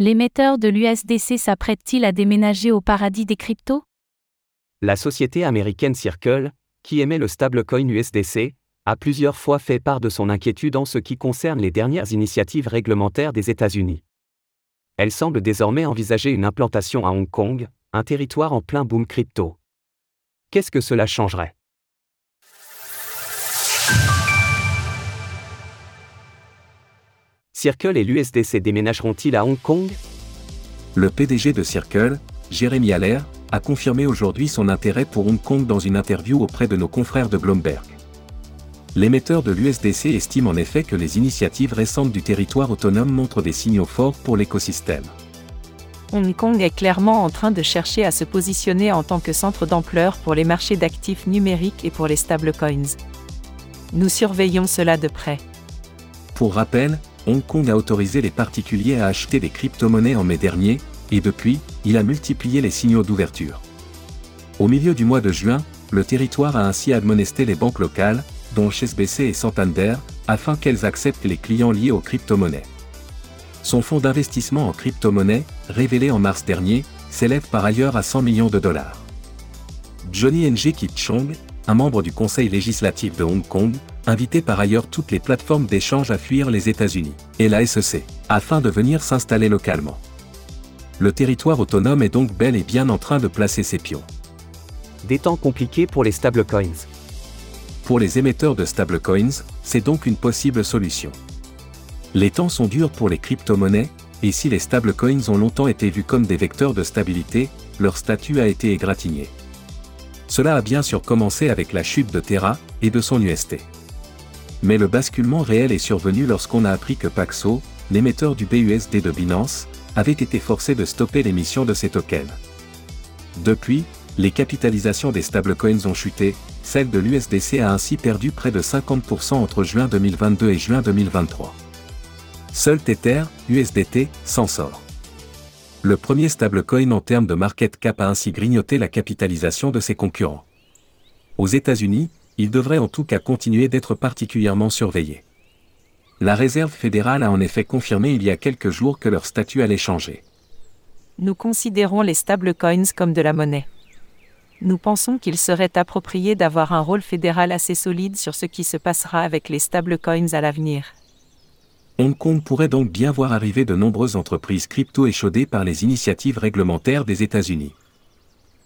L'émetteur de l'USDC s'apprête-t-il à déménager au paradis des cryptos? La société américaine Circle, qui émet le stablecoin USDC, a plusieurs fois fait part de son inquiétude en ce qui concerne les dernières initiatives réglementaires des États-Unis. Elle semble désormais envisager une implantation à Hong Kong, un territoire en plein boom crypto. Qu'est-ce que cela changerait? Circle et l'USDC déménageront-ils à Hong Kong? Le PDG de Circle, Jérémy Allaire, a confirmé aujourd'hui son intérêt pour Hong Kong dans une interview auprès de nos confrères de Bloomberg. L'émetteur de l'USDC estime en effet que les initiatives récentes du territoire autonome montrent des signaux forts pour l'écosystème. Hong Kong est clairement en train de chercher à se positionner en tant que centre d'ampleur pour les marchés d'actifs numériques et pour les stablecoins. Nous surveillons cela de près. Pour rappel, Hong Kong a autorisé les particuliers à acheter des crypto-monnaies en mai dernier, et depuis, il a multiplié les signaux d'ouverture. Au milieu du mois de juin, le territoire a ainsi admonesté les banques locales, dont HSBC et Santander, afin qu'elles acceptent les clients liés aux crypto-monnaies. Son fonds d'investissement en crypto-monnaies, révélé en mars dernier, s'élève par ailleurs à 100 millions de dollars. Johnny Ng Kit Chong, un membre du Conseil législatif de Hong Kong, invitait par ailleurs toutes les plateformes d'échange à fuir les États-Unis et la SEC, afin de venir s'installer localement. Le territoire autonome est donc bel et bien en train de placer ses pions. Des temps compliqués pour les stablecoins. Pour les émetteurs de stablecoins, c'est donc une possible solution. Les temps sont durs pour les crypto-monnaies, et si les stablecoins ont longtemps été vus comme des vecteurs de stabilité, leur statut a été égratigné. Cela a bien sûr commencé avec la chute de Terra et de son UST. Mais le basculement réel est survenu lorsqu'on a appris que Paxo, l'émetteur du BUSD de Binance, avait été forcé de stopper l'émission de ses tokens. Depuis, les capitalisations des stablecoins ont chuté, celle de l'USDC a ainsi perdu près de 50% entre juin 2022 et juin 2023. Seul Tether, USDT, s'en sort. Le premier stablecoin en termes de market cap a ainsi grignoté la capitalisation de ses concurrents. Aux États-Unis, il devrait en tout cas continuer d'être particulièrement surveillé. La Réserve fédérale a en effet confirmé il y a quelques jours que leur statut allait changer. Nous considérons les stablecoins comme de la monnaie. Nous pensons qu'il serait approprié d'avoir un rôle fédéral assez solide sur ce qui se passera avec les stablecoins à l'avenir. Hong Kong pourrait donc bien voir arriver de nombreuses entreprises crypto échaudées par les initiatives réglementaires des États-Unis.